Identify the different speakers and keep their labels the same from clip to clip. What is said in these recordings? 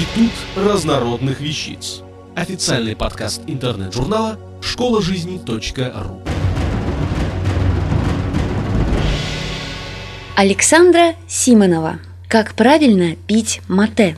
Speaker 1: Институт разнородных вещиц. Официальный подкаст интернет-журнала школа жизни.ру.
Speaker 2: Александра Симонова. Как правильно пить мате?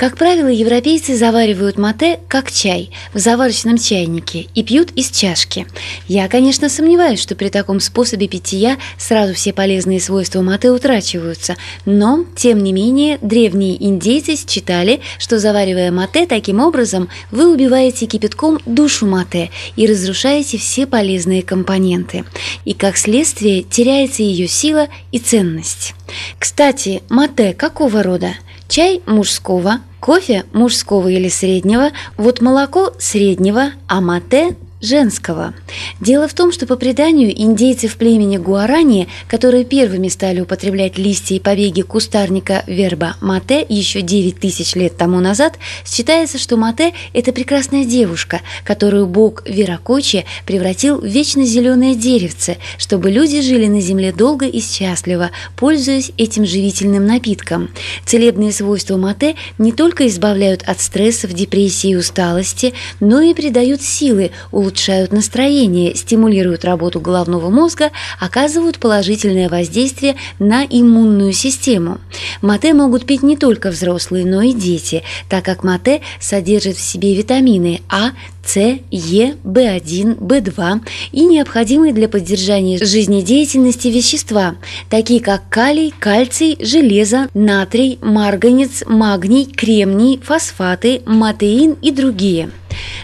Speaker 2: Как правило, европейцы заваривают мате как чай в заварочном чайнике и пьют из чашки. Я, конечно, сомневаюсь, что при таком способе питья сразу все полезные свойства мате утрачиваются, но, тем не менее, древние индейцы считали, что заваривая мате таким образом, вы убиваете кипятком душу мате и разрушаете все полезные компоненты. И, как следствие, теряется ее сила и ценность. Кстати, мате какого рода? Чай мужского, кофе мужского или среднего, вот молоко среднего, а мате женского. Дело в том, что по преданию индейцы в племени Гуарани, которые первыми стали употреблять листья и побеги кустарника верба мате еще 9 тысяч лет тому назад, считается, что мате – это прекрасная девушка, которую бог Веракочи превратил в вечно зеленое деревце, чтобы люди жили на земле долго и счастливо, пользуясь этим живительным напитком. Целебные свойства мате не только избавляют от стрессов, депрессии и усталости, но и придают силы, улучшают улучшают настроение, стимулируют работу головного мозга, оказывают положительное воздействие на иммунную систему. Мате могут пить не только взрослые, но и дети, так как мате содержит в себе витамины А, с, Е, В1, В2 и необходимые для поддержания жизнедеятельности вещества, такие как калий, кальций, железо, натрий, марганец, магний, кремний, фосфаты, матеин и другие.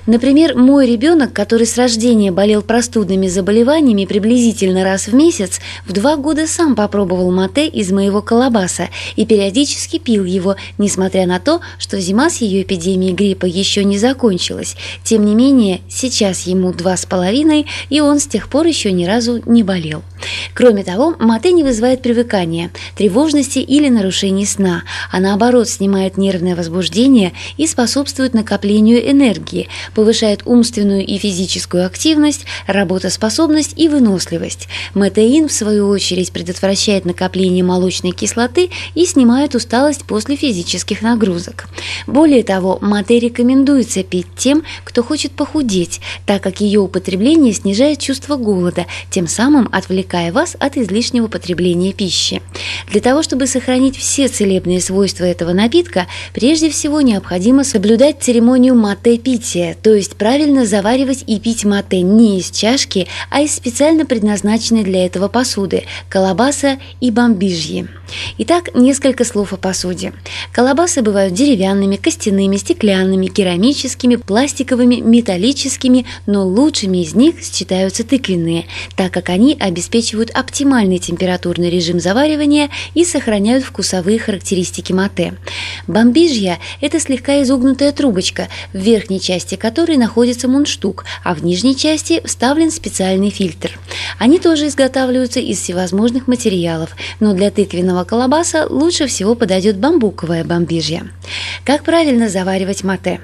Speaker 2: Например, мой ребенок, который с рождения болел простудными заболеваниями приблизительно раз в месяц, в два года сам попробовал мате из моего колобаса и периодически пил его, несмотря на то, что зима с ее эпидемией гриппа еще не закончилась. Тем не менее, сейчас ему два с половиной, и он с тех пор еще ни разу не болел. Кроме того, мате не вызывает привыкания, тревожности или нарушений сна, а наоборот снимает нервное возбуждение и способствует накоплению энергии, повышает умственную и физическую активность, работоспособность и выносливость. Метеин, в свою очередь, предотвращает накопление молочной кислоты и снимает усталость после физических нагрузок. Более того, мате рекомендуется пить тем, кто хочет похудеть, так как ее употребление снижает чувство голода, тем самым отвлекая вас от излишнего потребления пищи. Для того, чтобы сохранить все целебные свойства этого напитка, прежде всего необходимо соблюдать церемонию мате-пития, то есть правильно заваривать и пить мате не из чашки, а из специально предназначенной для этого посуды – колобаса и бомбижьи. Итак, несколько слов о посуде. Колобасы бывают деревянными, костяными, стеклянными, керамическими, пластиковыми, металлическими, но лучшими из них считаются тыквенные, так как они обеспечивают оптимальный температурный режим заваривания и сохраняют вкусовые характеристики мате. Бомбижья – это слегка изогнутая трубочка, в верхней части которой находится мундштук, а в нижней части вставлен специальный фильтр. Они тоже изготавливаются из всевозможных материалов, но для тыквенного колобаса лучше всего подойдет бамбуковая бомбижья. Как правильно заваривать мате?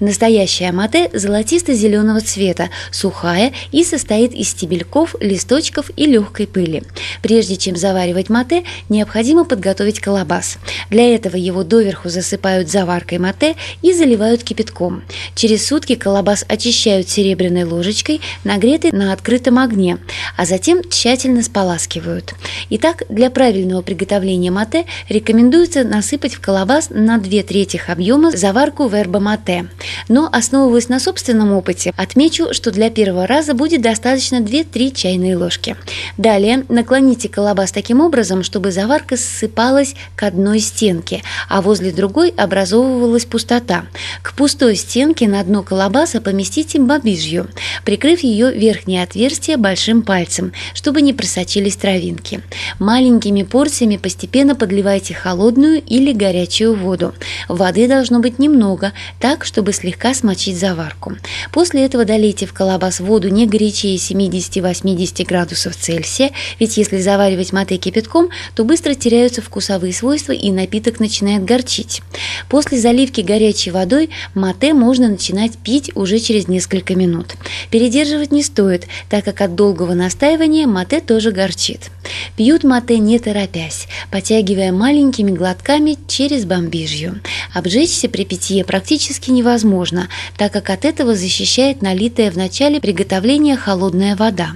Speaker 2: Настоящая мате золотисто-зеленого цвета, сухая и состоит из стебельков, листочков и легкой пыли. Прежде чем заваривать мате, необходимо подготовить колобас. Для этого его доверху засыпают заваркой мате и заливают кипятком. Через сутки колобас очищают серебряной ложечкой, нагретой на открытом огне, а затем тщательно споласкивают. Итак, для правильного приготовления мате рекомендуется насыпать в колобас на 2 трети объема заварку верба мате но, основываясь на собственном опыте, отмечу, что для первого раза будет достаточно 2-3 чайные ложки. Далее наклоните колобас таким образом, чтобы заварка ссыпалась к одной стенке, а возле другой образовывалась пустота. К пустой стенке на дно колобаса поместите бобижью, прикрыв ее верхнее отверстие большим пальцем, чтобы не просочились травинки. Маленькими порциями постепенно подливайте холодную или горячую воду. Воды должно быть немного, так, чтобы слегка смочить заварку. После этого долейте в колобас воду не горячее 70-80 градусов Цельсия, ведь если заваривать мате кипятком, то быстро теряются вкусовые свойства и напиток начинает горчить. После заливки горячей водой мате можно начинать пить уже через несколько минут. Передерживать не стоит, так как от долгого настаивания мате тоже горчит. Пьют мате не торопясь, потягивая маленькими глотками через бомбижью. Обжечься при питье практически невозможно, так как от этого защищает налитая в начале приготовления холодная вода.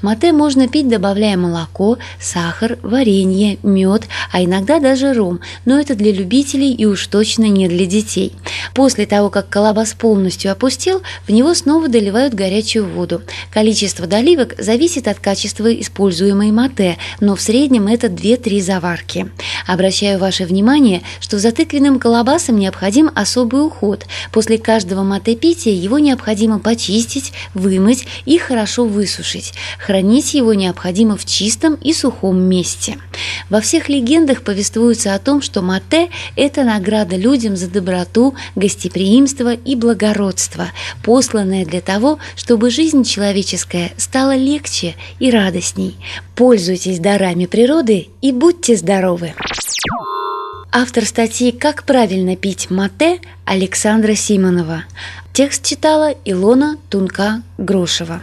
Speaker 2: Мате можно пить, добавляя молоко, сахар, варенье, мед, а иногда даже ром, но это для любителей и уж точно не для детей. После того, как колобас полностью опустил, в него снова доливают горячую воду. Количество доливок зависит от качества используемой мате, но в среднем это 2-3 заварки. Обращаю ваше внимание, что за тыквенным колобасом необходим особый уход. После каждого мате пития его необходимо почистить, вымыть и хорошо высушить. Хранить его необходимо в чистом и сухом месте. Во всех легендах повествуется о том, что мате – это награда людям за доброту, гостеприимство и благородство, посланное для того, чтобы жизнь человеческая стала легче и радостней. Пользуйтесь дарами природы и будьте здоровы! Автор статьи «Как правильно пить мате» Александра Симонова. Текст читала Илона Тунка-Грошева.